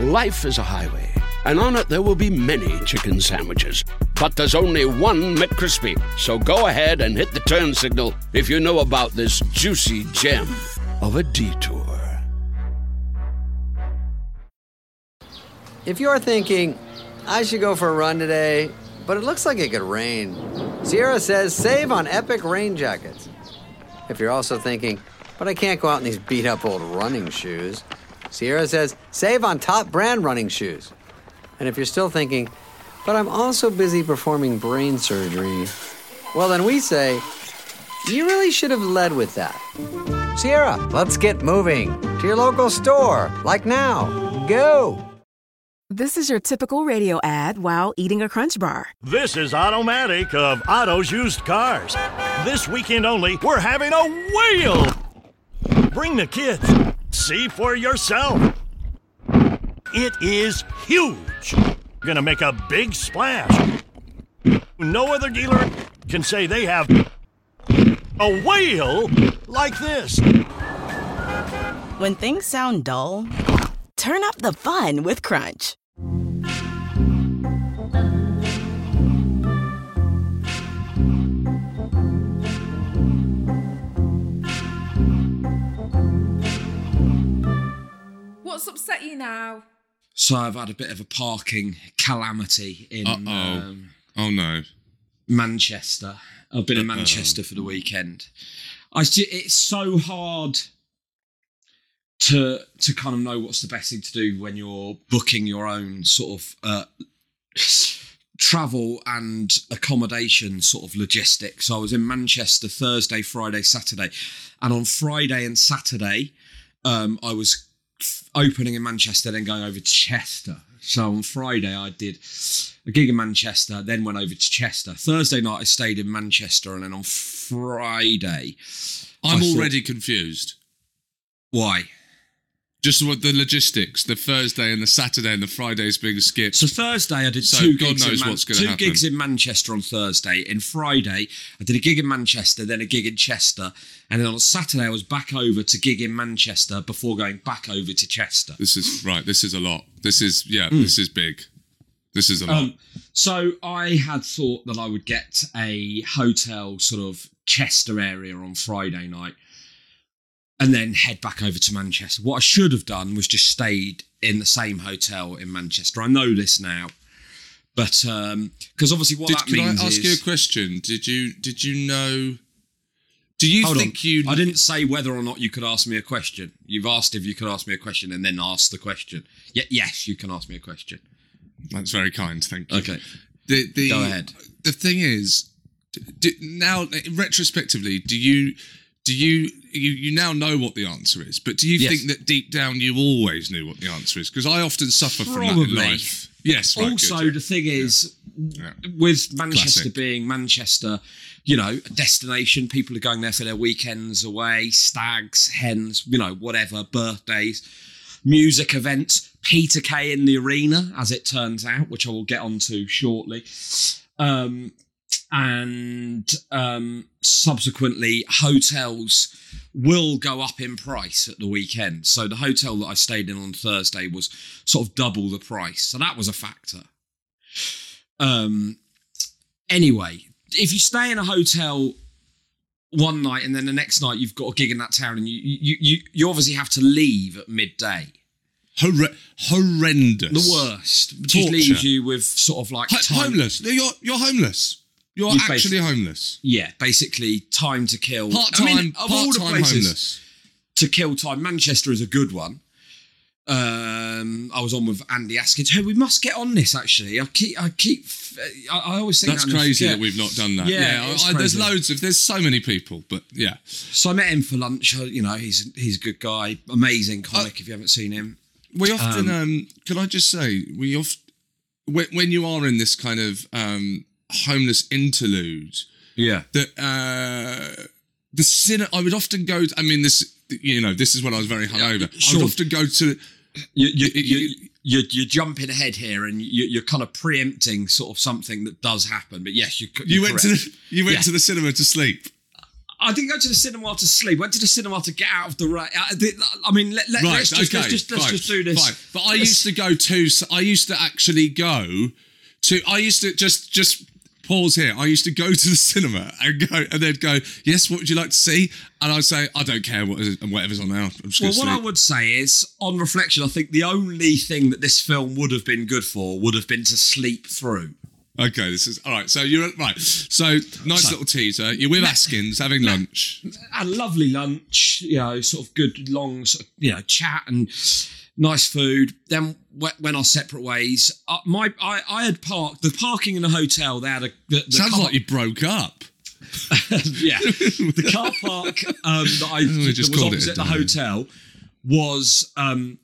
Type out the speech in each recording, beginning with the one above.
Life is a highway, and on it there will be many chicken sandwiches. But there's only one McCrispy. So go ahead and hit the turn signal if you know about this juicy gem of a detour. If you're thinking, I should go for a run today, but it looks like it could rain, Sierra says save on epic rain jackets. If you're also thinking, but I can't go out in these beat up old running shoes, Sierra says save on top brand running shoes. And if you're still thinking, but I'm also busy performing brain surgery, well, then we say, you really should have led with that. Sierra, let's get moving to your local store, like now. Go! This is your typical radio ad while eating a crunch bar. This is Automatic of Otto's Used Cars. This weekend only, we're having a whale! Bring the kids. See for yourself. It is huge. Gonna make a big splash. No other dealer can say they have a whale like this. When things sound dull, turn up the fun with Crunch. What's upset you now? So I've had a bit of a parking calamity in Uh-oh. um, Oh no. Manchester. I've been in Manchester for the weekend. I ju- it's so hard to to kind of know what's the best thing to do when you're booking your own sort of uh, travel and accommodation sort of logistics. So I was in Manchester Thursday, Friday, Saturday, and on Friday and Saturday, um, I was f- opening in Manchester, then going over to Chester. So on Friday, I did a gig in Manchester, then went over to Chester. Thursday night, I stayed in Manchester, and then on Friday, I'm I thought- already confused. why? Just what the logistics, the Thursday and the Saturday and the Fridays being skipped. So Thursday, I did So two God gigs. in Man- two gigs in Manchester on Thursday. In Friday, I did a gig in Manchester, then a gig in Chester, and then on Saturday, I was back over to gig in Manchester before going back over to Chester. this is right. This is a lot. This is yeah. This is big. This is a lot. Um, so I had thought that I would get a hotel sort of Chester area on Friday night and then head back over to Manchester. What I should have done was just stayed in the same hotel in Manchester. I know this now. But um, because obviously what Did, that can I ask is you a question? Did you did you know? Do you think on. you? I didn't say whether or not you could ask me a question. You've asked if you could ask me a question and then ask the question. Yeah, yes, you can ask me a question. That's very kind. Thank you. Okay. The, the, Go ahead. The thing is, d- d- now retrospectively, do you do you, you you now know what the answer is? But do you Yes. think that deep down you always knew what the answer is? Because I often suffer from that in life. Yes. Right, also, good, yeah. the thing is, Yeah. with Manchester Classic. being Manchester, you know, a destination, people are going there for their weekends away, stags, hens, you know, whatever, birthdays, music events. Peter Kay in the arena, as it turns out, which I will get onto shortly. Um, and um, subsequently, hotels will go up in price at the weekend. So the hotel that I stayed in on Thursday was sort of double the price. So that was a factor. Um, anyway, if you stay in a hotel one night and then the next night you've got a gig in that town and you you you, you obviously have to leave at midday. Horre- horrendous. The worst. Torture. leaves you with sort of like Ho- homeless. You're you're homeless. You're You actually basically- homeless. Yeah, basically time to kill. Part time. I mean, of all part the time places homeless. to kill time, Manchester is a good one. Um, I was on with Andy Askins. Hey, we must get on this. Actually, I keep, I keep, I, I always think That's that crazy that we've not done that. Yeah, Yeah, I, I, there's loads of. There's so many people, but yeah. So I met him for lunch. uh, You know, he's he's a good guy, amazing comic. if you haven't seen him, We often, um, can I just say, we often, when, when you are in this kind of um, homeless interlude, yeah, that uh, the cinema, I would often go. I mean, this, you know, this is when I was very hungover. I sure. would often go to. you you you. You're, you're jumping ahead here, and you, you're kind of preempting sort of something that does happen. But yes, you You went to the, you went Yeah. to the cinema to sleep. I didn't go to the cinema to sleep. Went to the cinema to get out of the rain. I, I mean, let, let, Right, let's just, okay, let's just, let's fine, just do this. fine. But I used to go to. I used to actually go to. I used to just just pause here. I used to go to the cinema and go, and they'd go, "Yes, what would you like to see?" And I'd say, "I don't care what is, whatever's on now." Well, what I would say is, on reflection, I think the only thing that this film would have been good for would have been to sleep through. Okay, this is all right. So you're right. So nice So- little teaser. You're with Askins having lunch. A lovely lunch, you know, sort of good long, sort of, you know, chat and nice food. Then went our separate ways. Uh, my, I, I had parked the parking in the hotel. They had a the, the Sounds car- like you broke up. yeah, the car park um, that I that was opposite the hotel was um,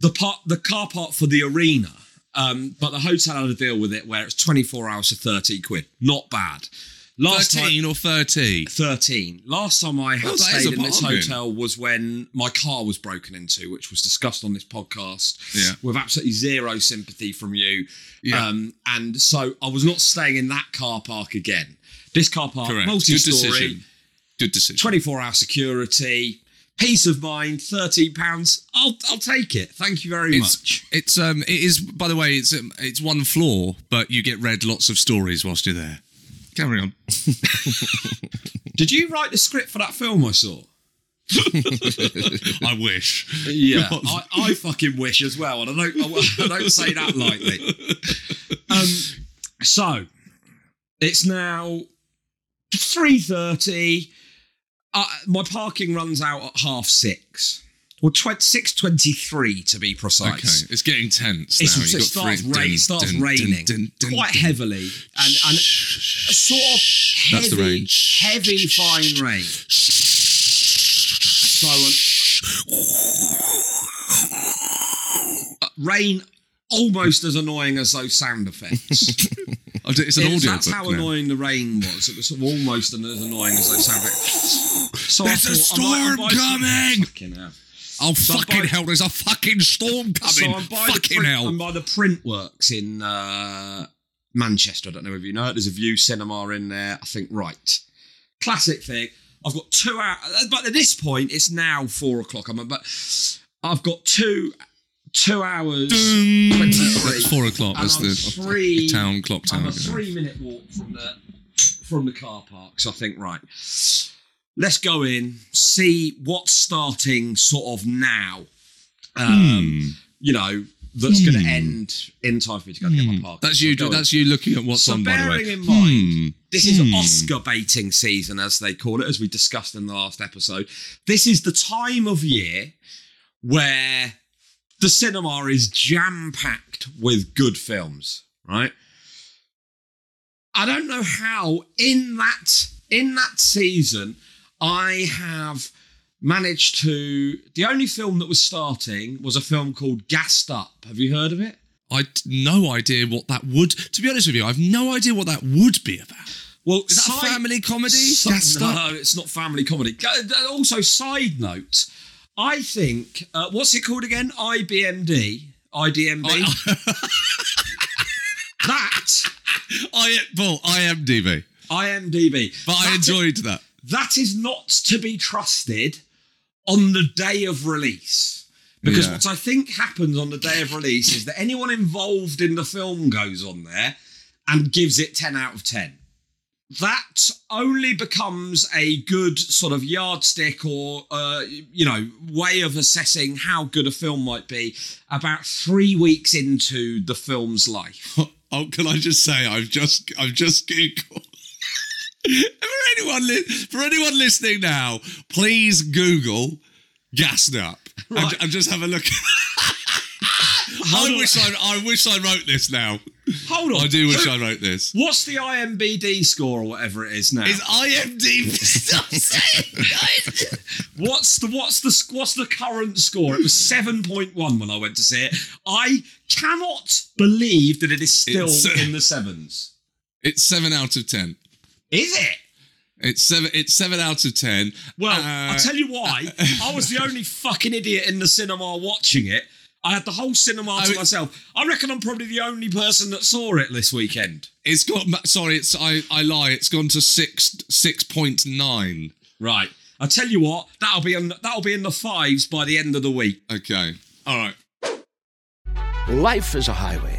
the part the car park for the arena. Um, but the hotel had a deal with it where it's 24 hours for 30 quid. Not bad. Last Thirteen time, or thirty? 13. Last time I had is stayed in this hotel was when my car was broken into, which was discussed on this podcast Yeah. with absolutely zero sympathy from you. Yeah. Um, and so I was not staying in that car park again. This car park, Correct. Good multi-story, decision. Good decision. 24 hour security, peace of mind, 13 pounds. I'll I'll take it. Thank you very It's much. it's um it is by the way it's um, it's one floor but you get read lots of stories whilst you're there. Carry on. Did you write the script for that film I saw? I wish. Yeah, I, I fucking wish as well, and I don't I don't say that lightly. Um, so it's now three thirty. Uh, my parking runs out at half six. Well, tw- six twenty-three to be Okay, precise. it's getting tense It's, now. it You've got starts, three- rain, dun, starts dun, raining dun, quite heavily, and, and sort of heavy, That's the rain. heavy fine rain. So um, uh, rain almost as annoying as those sound effects. Oh, It's an It's- audio that's how now. annoying the rain was. It was sort of almost as annoying as those sound effects. So I There's a thought, I might- I storm might- coming! Oh So fucking by- hell! There's a fucking storm coming. So I'm by the fucking print, hell! I'm by the print works in uh, Manchester. I don't know if you know it. There's a Vue Cinema in there. I think right. Classic thing. I've got two hours, but at this point it's now four o'clock. I'm about. I've got two two hours. 23. It's four o'clock. That's I'm the town clock I'm tower. a three minute walk from the from the car park. So I think right. Let's go in, see what's starting sort of now. Um, You know, that's going to end in time for me to go and get my park. That's you. go in. That's you looking at what's So on. Bearing way, in mind, Hmm. this is Hmm. Oscar baiting season, as they call it, as we discussed in the last episode. This is the time of year where the cinema is jam packed with good films, right? I don't know how in that in that season I have managed to. The only film that was starting was a film called Gassed Up. Have you heard of it? I no idea what that would. To be honest with you, I've no idea what that would be about. Well, Is that a side- family comedy? Si- Gassed no, Up? it's not family comedy. Also, side note, I think uh, what's it called again? IBMD, IDMB. that I well, IMDb, IMDb. but I That- enjoyed that. That is not to be trusted on the day of release. Because Yeah. what I think happens on the day of release is that anyone involved in the film goes on there and gives it 10 out of 10. That only becomes a good sort of yardstick or, uh, you know, way of assessing how good a film might be about three weeks into the film's life. Oh, can I just say I've just I've just googled. For anyone li- for anyone listening now, please Google up and, Right. and just have a look. I wish I I wish I wrote this now. Hold on. I do wish Who- I wrote this. What's the IMBD score or whatever it is now? Is IMDb stop saying What's the what's the what's the current score? It was seven point one when I went to see it. I cannot believe that it is still uh, in the sevens. It's seven out of ten. Is it? It's seven. It's seven out of ten. Well, Uh, I'll tell you why. I was the only fucking idiot in the cinema watching it. I had the whole cinema to mean- myself. I reckon I'm probably the only person that saw it this weekend. It's got. Sorry, it's I. I lie. It's gone to six six point nine. Right. I tell you what, that'll be in, that'll be in the fives by the end of the week. Okay. All right. Life is a highway,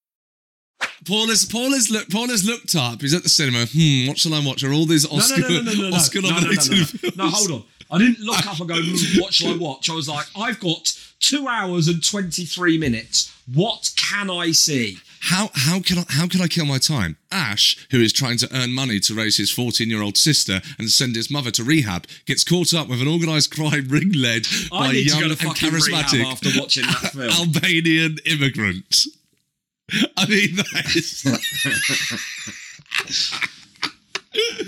Paul has Paul has looked Paul has looked up. He's at the cinema. Hmm, what shall I watch? Are all these Oscar no, no, no, no, no, Oscar no, no, no, nominated no, no, films? no, hold on. I didn't look up and go, "Hmm, what shall I watch? I was like, I've got two hours and 23 minutes. What can I see? How how can I how can I kill my time? Ash, who is trying to earn money to raise his 14 year old sister and send his mother to rehab, gets caught up with an organised crime ring led by a young and charismatic after watching that film. Albanian immigrant. I mean, that is.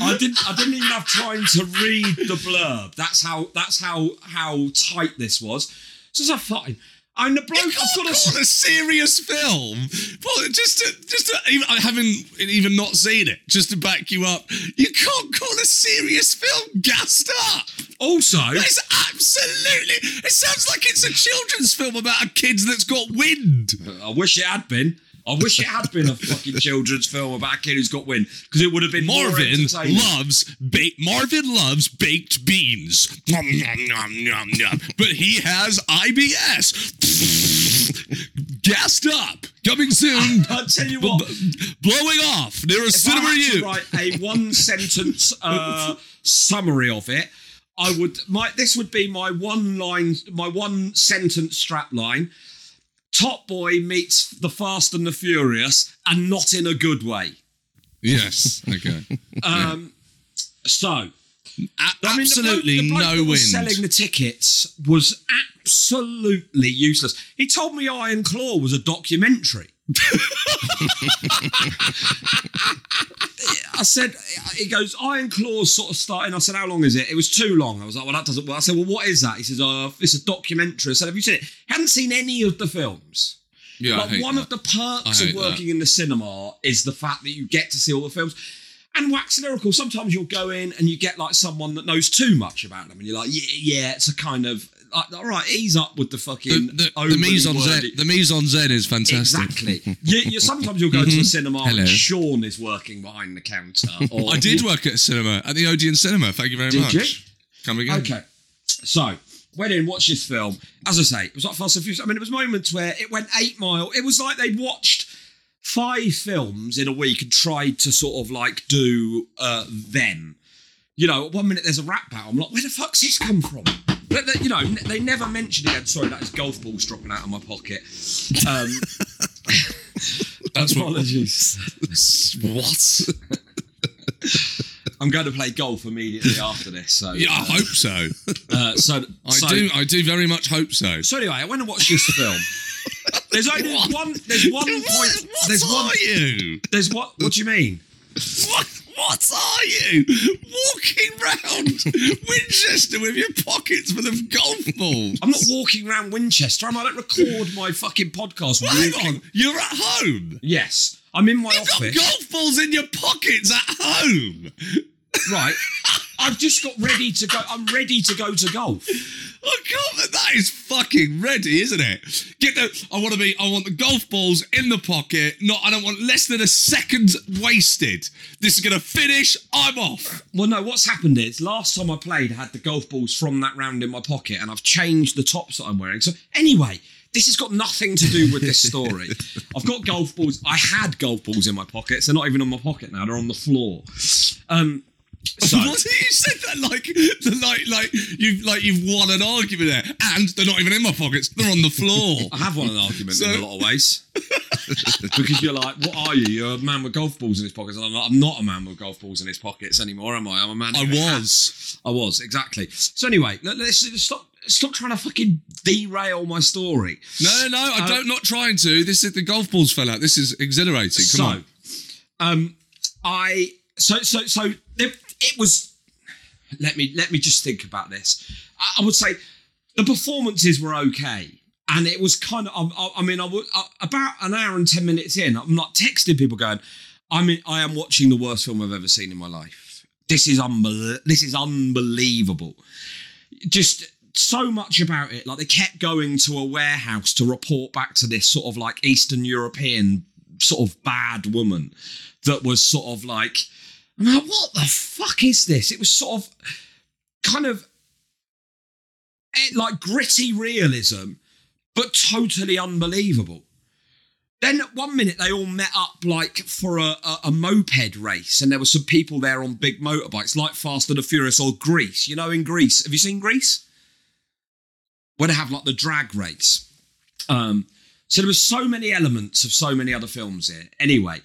I didn't. I didn't even have time to read the blurb. That's how. That's how how tight this was. So like fine. I'm the bloke. You I've can't got call it a serious film. Paul, just to, just to, even, I haven't even not seen it. Just to back you up, you can't call a serious film gassed up. Also, It's absolutely. It sounds like it's a children's film about a kid that's got wind. I wish it had been. I wish it had been a fucking children's film about a kid who's got wind because it would have been Marvin loves ba- Marvin loves baked beans. Nom, nom, nom, nom, nom. But he has IBS. Gassed up. Coming soon. I'll tell you what. b- blowing off near a If I cinema had near to you. write a one sentence uh, summary of it, I would my this would be my one line my one sentence strap line. Top Boy meets the Fast and the Furious, and not in a good way. Yes. Okay. Um, So, A- I mean, the bloke- absolutely the bloke no was Selling the tickets was absolutely useless. He told me Iron Claw was a documentary. I said, he goes, Iron Claw's sort of starting. I said, how long is it? It was too long. I was like, well, that doesn't work. I said, well, what is that? He says, oh, it's a documentary. I said, have you seen it? Hadn't seen any of the films. yeah, But one that. of the perks of working in the cinema is the fact that you get to see all the films. And wax lyrical, sometimes you'll go in and you get like someone that knows too much about them, and you're like, yeah, yeah, it's a kind of like, all right, ease up with the fucking the, the, the mise en scène, the mise en scène is fantastic. Exactly. you, you, sometimes you'll go to the cinema Hello. and Seann is working behind the counter. Or I did work at a cinema at the Odeon Cinema. Thank you very Did much. you? Come again. Okay. So, went in, watched this film. As I say, it was like Fast and Furious. I mean, it was moments where it went eight mile. It was like they'd watched five films in a week and tried to sort of like do uh, them. You know, one minute there's a rap battle. I'm like, where the fuck's this come from? But they, you know, they never mentioned it. Sorry, that is golf balls dropping out of my pocket. Um, That's what- apologies. What? I'm going to play golf immediately after this. So, Yeah, I hope so. uh, so I so- do. I do very much hope so. So anyway, I went and watched this film. There's only What? one. There's one What, point. what There's one. you? There's what? What do you mean? What? What are you? Walking round Winchester with your pockets full of golf balls. I'm not walking around Winchester. I'm, I don't record my fucking podcast. Well, hang on. You're at home. Yes, I'm in my office. You've got golf balls in your pockets at home. Right. I've just got ready to go. I'm ready to go to golf. Oh God, that is fucking ready, isn't it? Get the. I want to be. I want the golf balls in the pocket. Not. I don't want less than a second wasted. This is gonna finish. I'm off. Well, no. What's happened is last time I played, I had the golf balls from that round in my pocket, and I've changed the tops that I'm wearing. So anyway. This has got nothing to do with this story. I've got golf balls. I had golf balls in my pockets. They're not even on my pocket now. They're on the floor. Um, So- what you said that like the like like you've like you've won an argument there, and they're not even in my pockets; they're on the floor. I have won an argument So- in a lot of ways. because you're like, what are you? You're a man with golf balls in his pockets. And I'm not, I'm not a man with golf balls in his pockets anymore, am I? I'm a man. I was. I was exactly. So anyway, let, us let's stop. Stop trying to fucking derail my story. No, no, I Uh, don't. Not trying to. This is the golf balls fell out. This is exhilarating. Come so, on. um, I so so so it, was. Let me let me just think about this. I, I would say the performances were okay, and it was kind of. I, I mean, I was about an hour and ten minutes in, I'm not texting people going. I mean, I am watching the worst film I've ever seen in my life. This is This is unbelievable. Just so much about it. Like they kept going to a warehouse to report back to this sort of like Eastern European sort of bad woman that was sort of like, I'm like, what the fuck is this? It was sort of kind of eh, like gritty realism, but totally unbelievable. Then at one minute they all met up like for a, a, a moped race, and there were some people there on big motorbikes, like Fast and the Furious or Grease. You know, in Grease, have you seen Grease? Where they have like the drag race. Um, so there was so many elements of so many other films here. Anyway,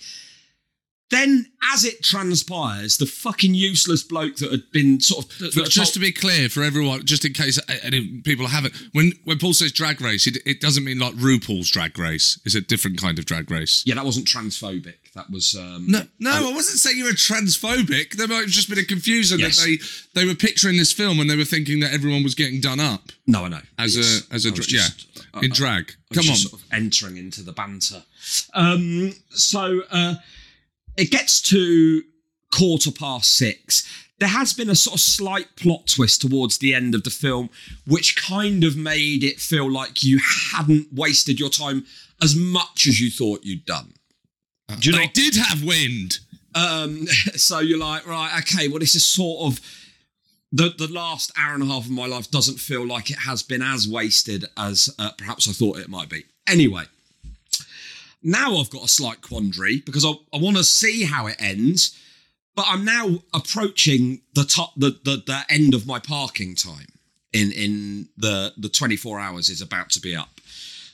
then as it transpires, the fucking useless bloke that had been sort of that- But that just to be clear for everyone, just in case any people haven't, when when Paul says drag race, it, it doesn't mean like RuPaul's drag race. It's a different kind of drag race. yeah, that wasn't transphobic. That was um, No, no, I wasn't saying you were transphobic. There might have just been a confusion Yes. that they they were picturing this film and they were thinking that everyone was getting done up No, I know. as Yes. a as a I dra- just- yeah uh, in drag. I Come on, just Sort of entering into the banter. Um, so uh, it gets to quarter past six. There has been a sort of slight plot twist towards the end of the film, which kind of made it feel like you hadn't wasted your time as much as you thought you'd done. Do you know? they did have wind. Um, so you're like, right, okay, well, this is sort of the the last hour and a half of my life doesn't feel like it has been as wasted as uh, perhaps I thought it might be. Anyway, now I've got a slight quandary because I, I want to see how it ends, but I'm now approaching the top the, the the end of my parking time. In in the the 24 hours is about to be up.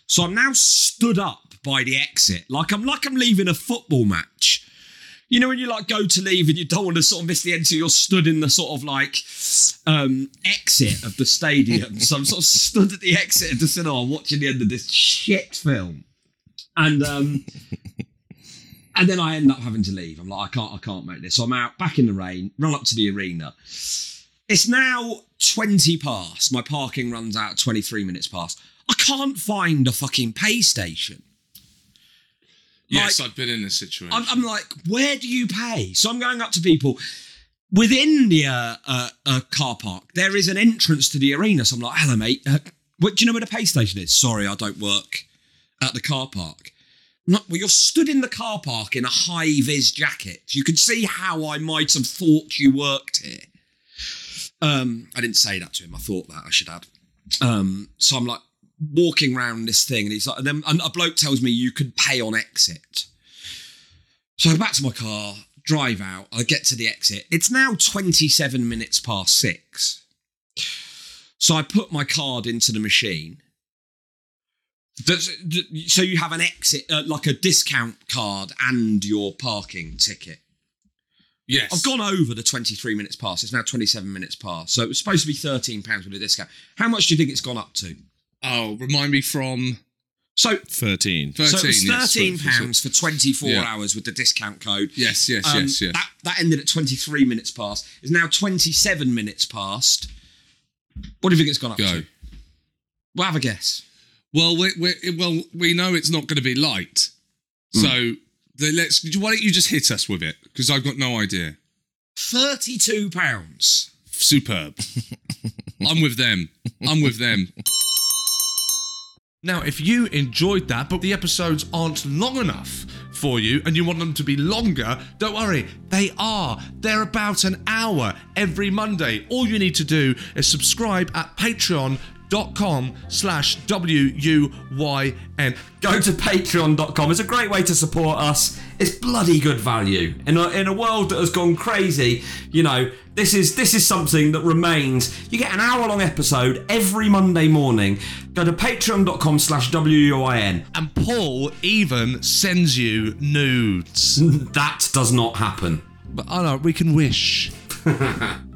So I'm now stood up by the exit, like I'm like I'm leaving a football match. You know when you like go to leave and you don't want to sort of miss the end, so you're stood in the sort of like um exit of the stadium. so I'm sort of stood at the exit of the cinema watching the end of this shit film, and um. And then I end up having to leave. I'm like, I can't, I can't make this. So I'm out back in the rain, run up to the arena. It's now 20 past. My parking runs out 23 minutes past. I can't find a fucking pay station. Yes, Like- I've been in this situation. I'm, I'm like, where do you pay? So I'm going up to people within the uh, uh, uh, car park. There is an entrance to the arena. So I'm like, hello, mate. Uh, what, do you know where the pay station is? Sorry, I don't work at the car park. Not, well, you're stood in the car park in a high vis jacket. You can see how I might have thought you worked here. Um, I didn't say that to him. I thought that I should add. Um, so I'm like walking around this thing, and he's like, and then and a bloke tells me you can pay on exit. So I go back to my car, drive out. I get to the exit. It's now 27 minutes past six. So I put my card into the machine. Does- d- So you have an exit, uh, like a discount card and your parking ticket. yes, I've gone over the 23 minutes past. It's now 27 minutes past. So it was supposed to be 13 pounds with a discount. How much do you think it's gone up to? Oh, remind me from So, 13. 13. so it was 13 for- for- pounds for 24 Yeah. hours with the discount code. Yes, yes, Um, yes, yes. That, that ended at 23 minutes past. It's now 27 minutes past. What do you think it's gone up Go. to? Well, have a guess. Well, we, we well we know it's not going to be light, Hmm. so the, let's. Why don't you just hit us with it? Because I've got no idea. 32 pounds. Superb. I'm with them. I'm with them. Now, if you enjoyed that, but the episodes aren't long enough for you and you want them to be longer, don't worry, they are. They're about an hour every Monday. All you need to do is subscribe at patreon.com patreon.com slash W-U-Y-N. Go to patreon.com. It's a great way to support us. It's bloody good value. In a, in a world that has gone crazy, you know, this is this is something that remains. You get an hour long episode every Monday morning. Go to patreon.com slash W-U-I-N. And Paul even sends you nudes. That does not happen. But I know, we can wish.